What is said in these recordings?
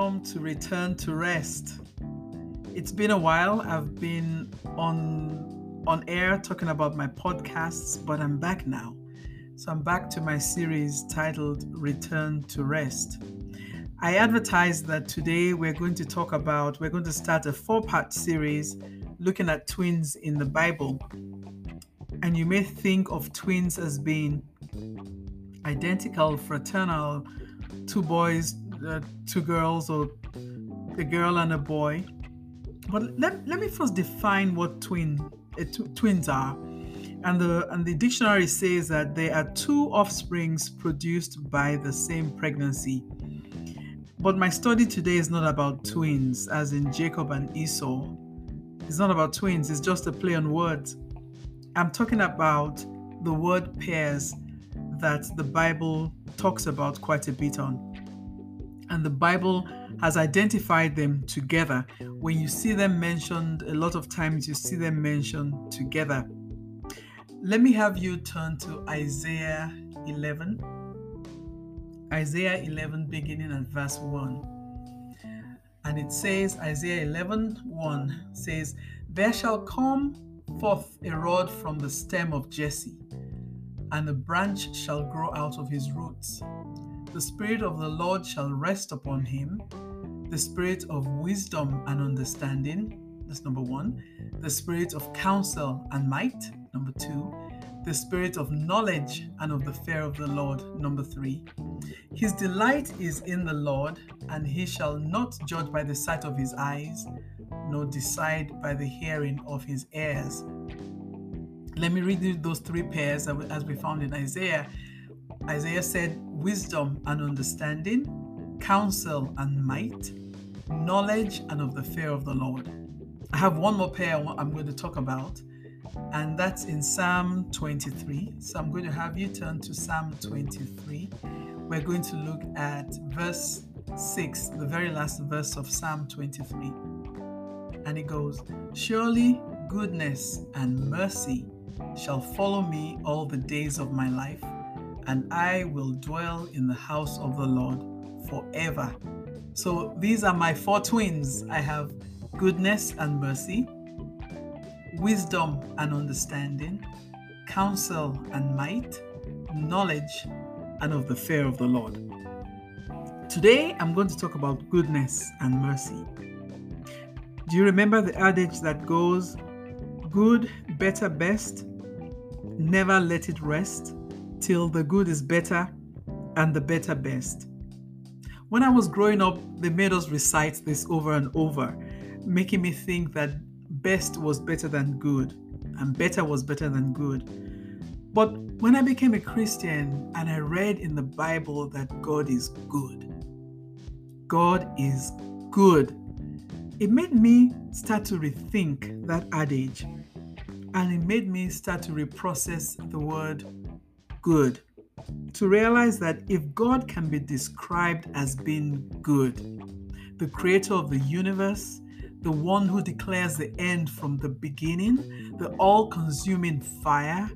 welcome to Return to Rest. It's been a while. I've been on on air talking about my podcasts, but I'm back now. So I'm back to my series titled Return to Rest. I advertised that today we're going to talk about, we're going to start a four part series looking at twins in the Bible. And you may think of twins as being identical, fraternal, two boys, uh, two girls, or a girl and a boy. But let, let me first define what twin uh, tw- twins are. And the and the dictionary says that they are two offsprings produced by the same pregnancy. But my study today is not about twins, as in Jacob and Esau. It's not about twins, it's just a play on words. I'm talking about the word pairs that the Bible talks about quite a bit on. And the Bible has identified them together. When you see them mentioned, a lot of times you see them mentioned together. Let me have you turn to Isaiah 11. Isaiah 11, beginning at verse 1. And it says, Isaiah 11, 1 says, There shall come forth a rod from the stem of Jesse, and a branch shall grow out of his roots. The Spirit of the Lord shall rest upon him, the Spirit of wisdom and understanding. That's number one. The Spirit of counsel and might. Number two. The Spirit of knowledge and of the fear of the Lord. Number three. His delight is in the Lord, and he shall not judge by the sight of his eyes, nor decide by the hearing of his ears. Let me read you those three pairs as we found in Isaiah. Isaiah said, Wisdom and understanding, counsel and might, knowledge and of the fear of the Lord. I have one more pair I'm going to talk about, and that's in Psalm 23. So I'm going to have you turn to Psalm 23. We're going to look at verse 6, the very last verse of Psalm 23. And it goes, Surely goodness and mercy shall follow me all the days of my life, and I will dwell in the house of the Lord forever. So these are my four twins. I have goodness and mercy, wisdom and understanding, counsel and might, knowledge, and of the fear of the Lord. Today, I'm going to talk about goodness and mercy. Do you remember the adage that goes, good, better, best? Never let it rest till the good is better and the better best. When I was growing up, they made us recite this over and over, making me think that best was better than good and better was better than good. But when I became a Christian and I read in the Bible that God is good, God is good, it made me start to rethink that adage and it made me start to reprocess the word good. To realize that if God can be described as being good, the creator of the universe, the one who declares the end from the beginning, the all consuming fire,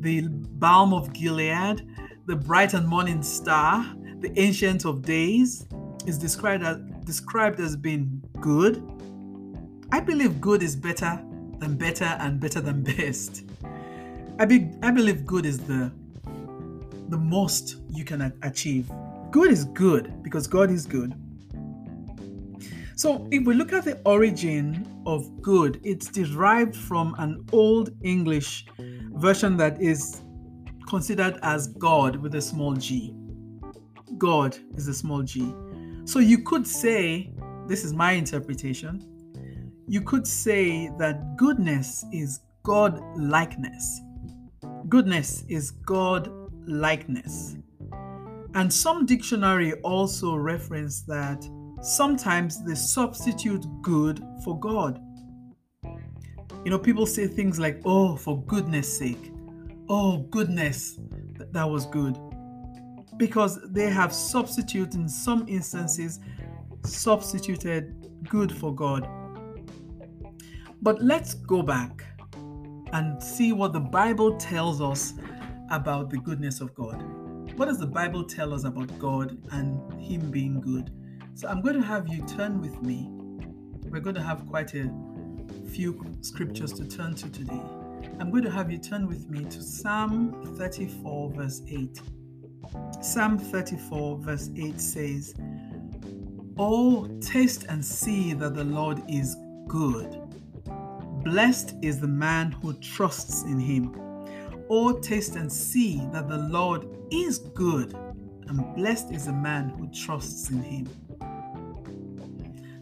the balm of Gilead, the bright and morning star, the ancient of days, is described as, described as being good. I believe good is better than better and better than best. I, be, I believe good is the the most you can achieve. Good is good because God is good. So, if we look at the origin of good, it's derived from an Old English version that is considered as God with a small g. God is a small g. So, you could say, this is my interpretation, you could say that goodness is God likeness. Goodness is God likeness. And some dictionary also reference that sometimes they substitute good for God. You know, people say things like, oh, for goodness sake, oh, goodness, th- that was good. Because they have substituted, in some instances, substituted good for God. But let's go back and see what the Bible tells us about the goodness of God. What does the Bible tell us about God and Him being good? So I'm going to have you turn with me. We're going to have quite a few scriptures to turn to today. I'm going to have you turn with me to Psalm 34, verse 8. Psalm 34, verse 8 says, Oh, taste and see that the Lord is good. Blessed is the man who trusts in him. Oh, taste and see that the Lord is good, and blessed is the man who trusts in him.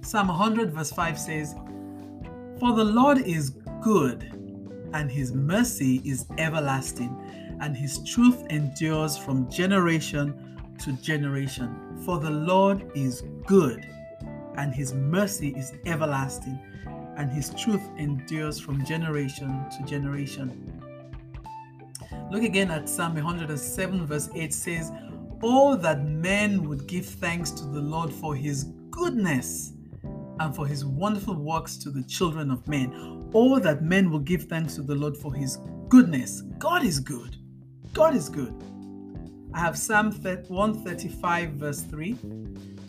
Psalm 100, verse 5 says, For the Lord is good, and his mercy is everlasting, and his truth endures from generation to generation. For the Lord is good, and his mercy is everlasting, and his truth endures from generation to generation. Look again at Psalm 107, verse 8 says, Oh, that men would give thanks to the Lord for his goodness and for his wonderful works to the children of men. Oh, that men will give thanks to the Lord for his goodness. God is good. God is good. I have Psalm 135, verse 3.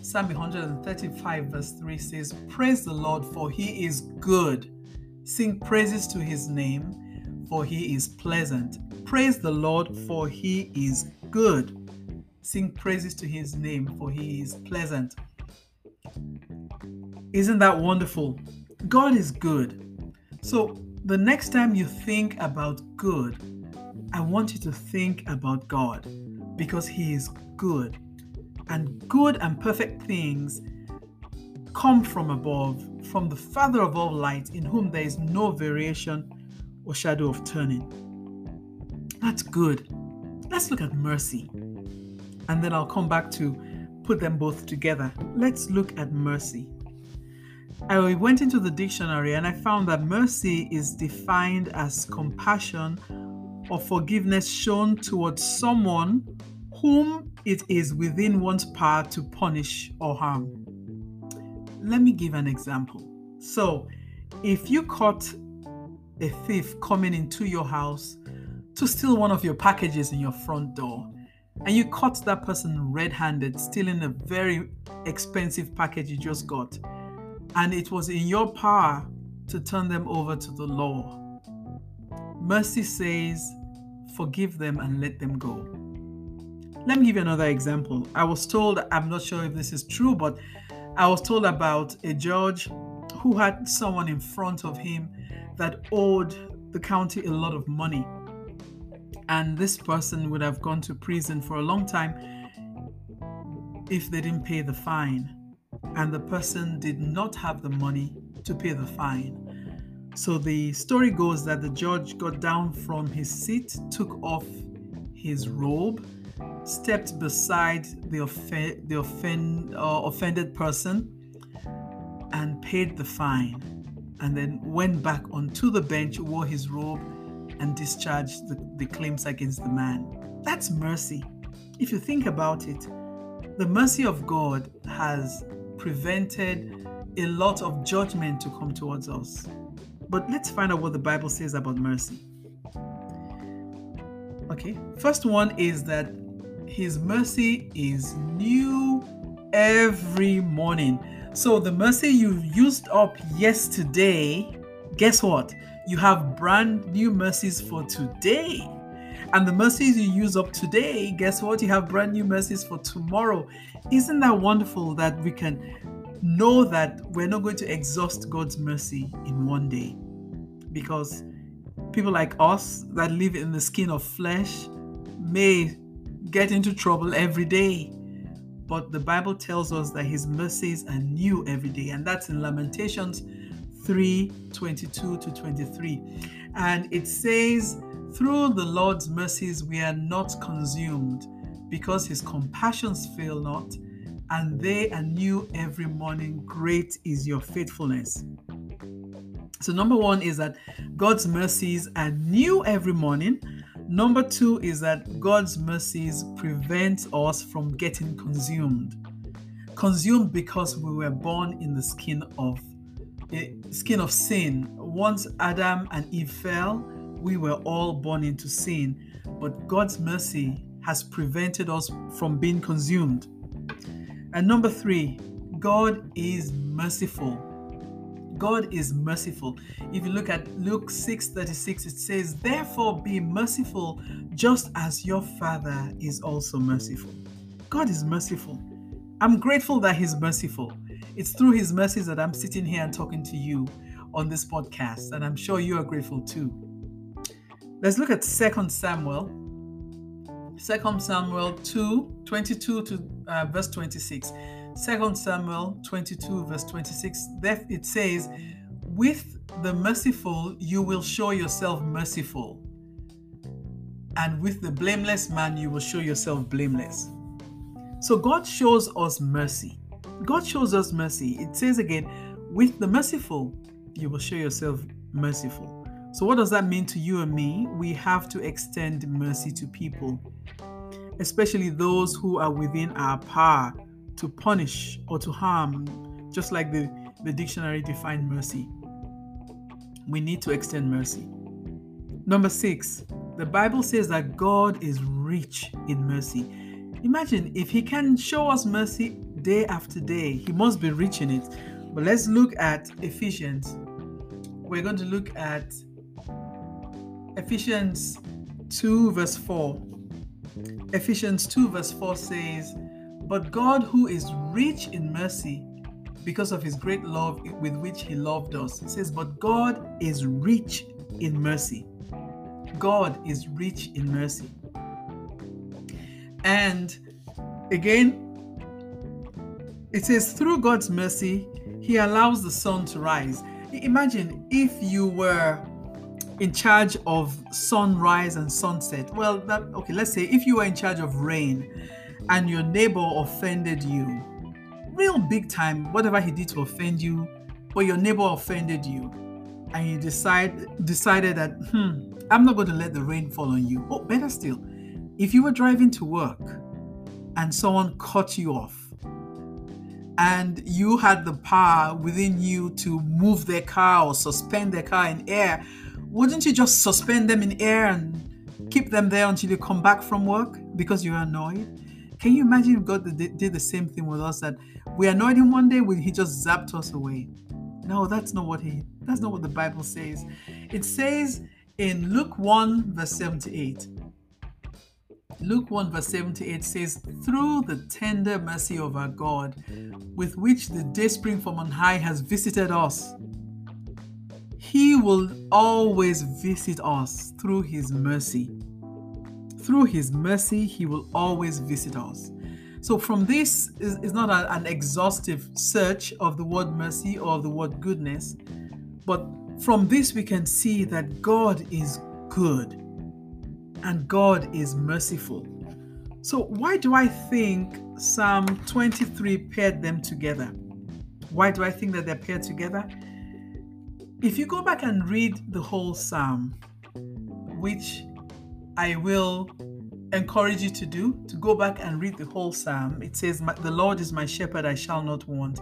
Psalm 135, verse 3 says, Praise the Lord, for he is good. Sing praises to his name, for he is pleasant. Praise the Lord, for he is good. Sing praises to his name, for he is pleasant. Isn't that wonderful? God is good. So, the next time you think about good, I want you to think about God because He is good. And good and perfect things come from above, from the Father of all light, in whom there is no variation or shadow of turning. That's good. Let's look at mercy. And then I'll come back to put them both together. Let's look at mercy. I went into the dictionary and I found that mercy is defined as compassion or forgiveness shown towards someone whom it is within one's power to punish or harm. Let me give an example. So, if you caught a thief coming into your house to steal one of your packages in your front door, and you caught that person red handed stealing a very expensive package you just got, and it was in your power to turn them over to the law. Mercy says, Forgive them and let them go. Let me give you another example. I was told, I'm not sure if this is true, but I was told about a judge who had someone in front of him that owed the county a lot of money. And this person would have gone to prison for a long time if they didn't pay the fine and the person did not have the money to pay the fine. So the story goes that the judge got down from his seat, took off his robe, stepped beside the, off- the offend- uh, offended person, and paid the fine, and then went back onto the bench, wore his robe, and discharged the, the claims against the man. That's mercy. If you think about it, the mercy of God has prevented a lot of judgment to come towards us. But let's find out what the Bible says about mercy. Okay, first one is that His mercy is new every morning. So the mercy you used up yesterday, guess what? You have brand new mercies for today. And the mercies you use up today, guess what? You have brand new mercies for tomorrow. Isn't that wonderful that we can know that we're not going to exhaust God's mercy in one day? Because people like us that live in the skin of flesh may get into trouble every day. But the Bible tells us that his mercies are new every day, and that's in Lamentations 3 22 to 23. And it says, Through the Lord's mercies we are not consumed, because his compassions fail not, and they are new every morning. Great is your faithfulness. So, number one is that God's mercies are new every morning. Number two is that God's mercies prevent us from getting consumed. Consumed because we were born in the skin of a skin of sin. Once Adam and Eve fell, we were all born into sin, but God's mercy has prevented us from being consumed. And number three, God is merciful. God is merciful. If you look at Luke 6 36, it says, Therefore be merciful, just as your Father is also merciful. God is merciful. I'm grateful that He's merciful. It's through His mercies that I'm sitting here and talking to you on this podcast, and I'm sure you are grateful too. Let's look at 2 Samuel. 2 Samuel 2 22 to uh, verse 26. 2 Samuel 22, verse 26, there it says, With the merciful you will show yourself merciful, and with the blameless man you will show yourself blameless. So God shows us mercy. God shows us mercy. It says again, with the merciful you will show yourself merciful. So, what does that mean to you and me? We have to extend mercy to people, especially those who are within our power to punish or to harm, just like the, the dictionary defined mercy. We need to extend mercy. Number six, the Bible says that God is rich in mercy. Imagine if He can show us mercy day after day, He must be reaching it. But let's look at Ephesians. We're going to look at Ephesians 2, verse 4. Ephesians 2, verse 4 says, but God, who is rich in mercy, because of his great love with which he loved us, it says, But God is rich in mercy. God is rich in mercy. And again, it says, Through God's mercy, he allows the sun to rise. Imagine if you were in charge of sunrise and sunset. Well, that okay, let's say if you were in charge of rain and your neighbor offended you, real big time, whatever he did to offend you, but your neighbor offended you, and you decide decided that hmm, I'm not going to let the rain fall on you. Oh, better still, if you were driving to work and someone cut you off, and you had the power within you to move their car or suspend their car in air, wouldn't you just suspend them in air and keep them there until you come back from work because you're annoyed? Can you imagine if God did the same thing with us that we annoyed him one day, when he just zapped us away? No, that's not what he that's not what the Bible says. It says in Luke 1, verse 78. Luke 1, verse 78 says, Through the tender mercy of our God, with which the day spring from on high has visited us, He will always visit us through His mercy. Through His mercy, He will always visit us. So, from this is, is not a, an exhaustive search of the word mercy or the word goodness, but from this we can see that God is good and God is merciful. So, why do I think Psalm 23 paired them together? Why do I think that they're paired together? If you go back and read the whole psalm, which I will encourage you to do, to go back and read the whole psalm. It says, The Lord is my shepherd, I shall not want.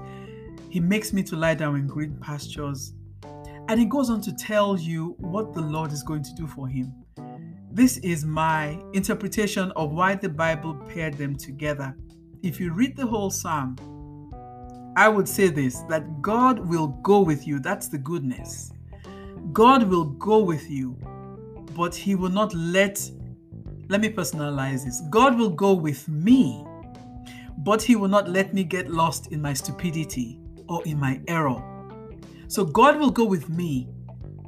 He makes me to lie down in green pastures. And he goes on to tell you what the Lord is going to do for him. This is my interpretation of why the Bible paired them together. If you read the whole psalm, I would say this that God will go with you. That's the goodness. God will go with you but He will not let, let me personalize this God will go with me, but He will not let me get lost in my stupidity or in my error. So God will go with me.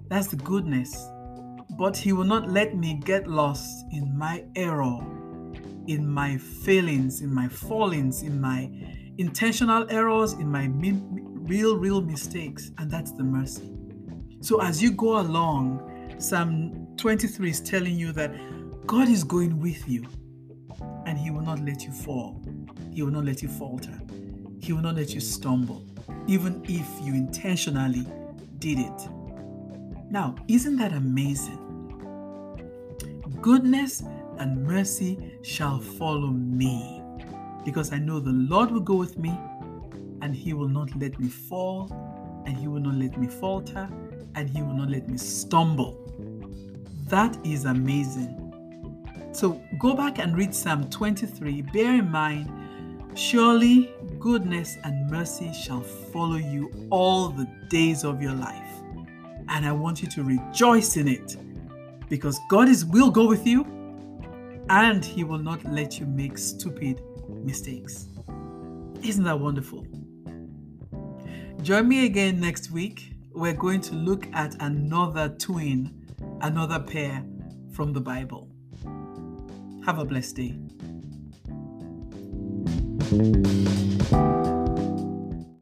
That's the goodness. But He will not let me get lost in my error, in my failings, in my fallings, in my intentional errors, in my real, real mistakes. And that's the mercy. So as you go along, Psalm 23 is telling you that God is going with you and He will not let you fall. He will not let you falter. He will not let you stumble, even if you intentionally did it. Now, isn't that amazing? Goodness and mercy shall follow me because I know the Lord will go with me and He will not let me fall and He will not let me falter and He will not let me stumble. That is amazing. So go back and read Psalm 23. Bear in mind, surely goodness and mercy shall follow you all the days of your life. And I want you to rejoice in it because God is will go with you and he will not let you make stupid mistakes. Isn't that wonderful? Join me again next week. We're going to look at another twin, another pair from the Bible. Have a blessed day.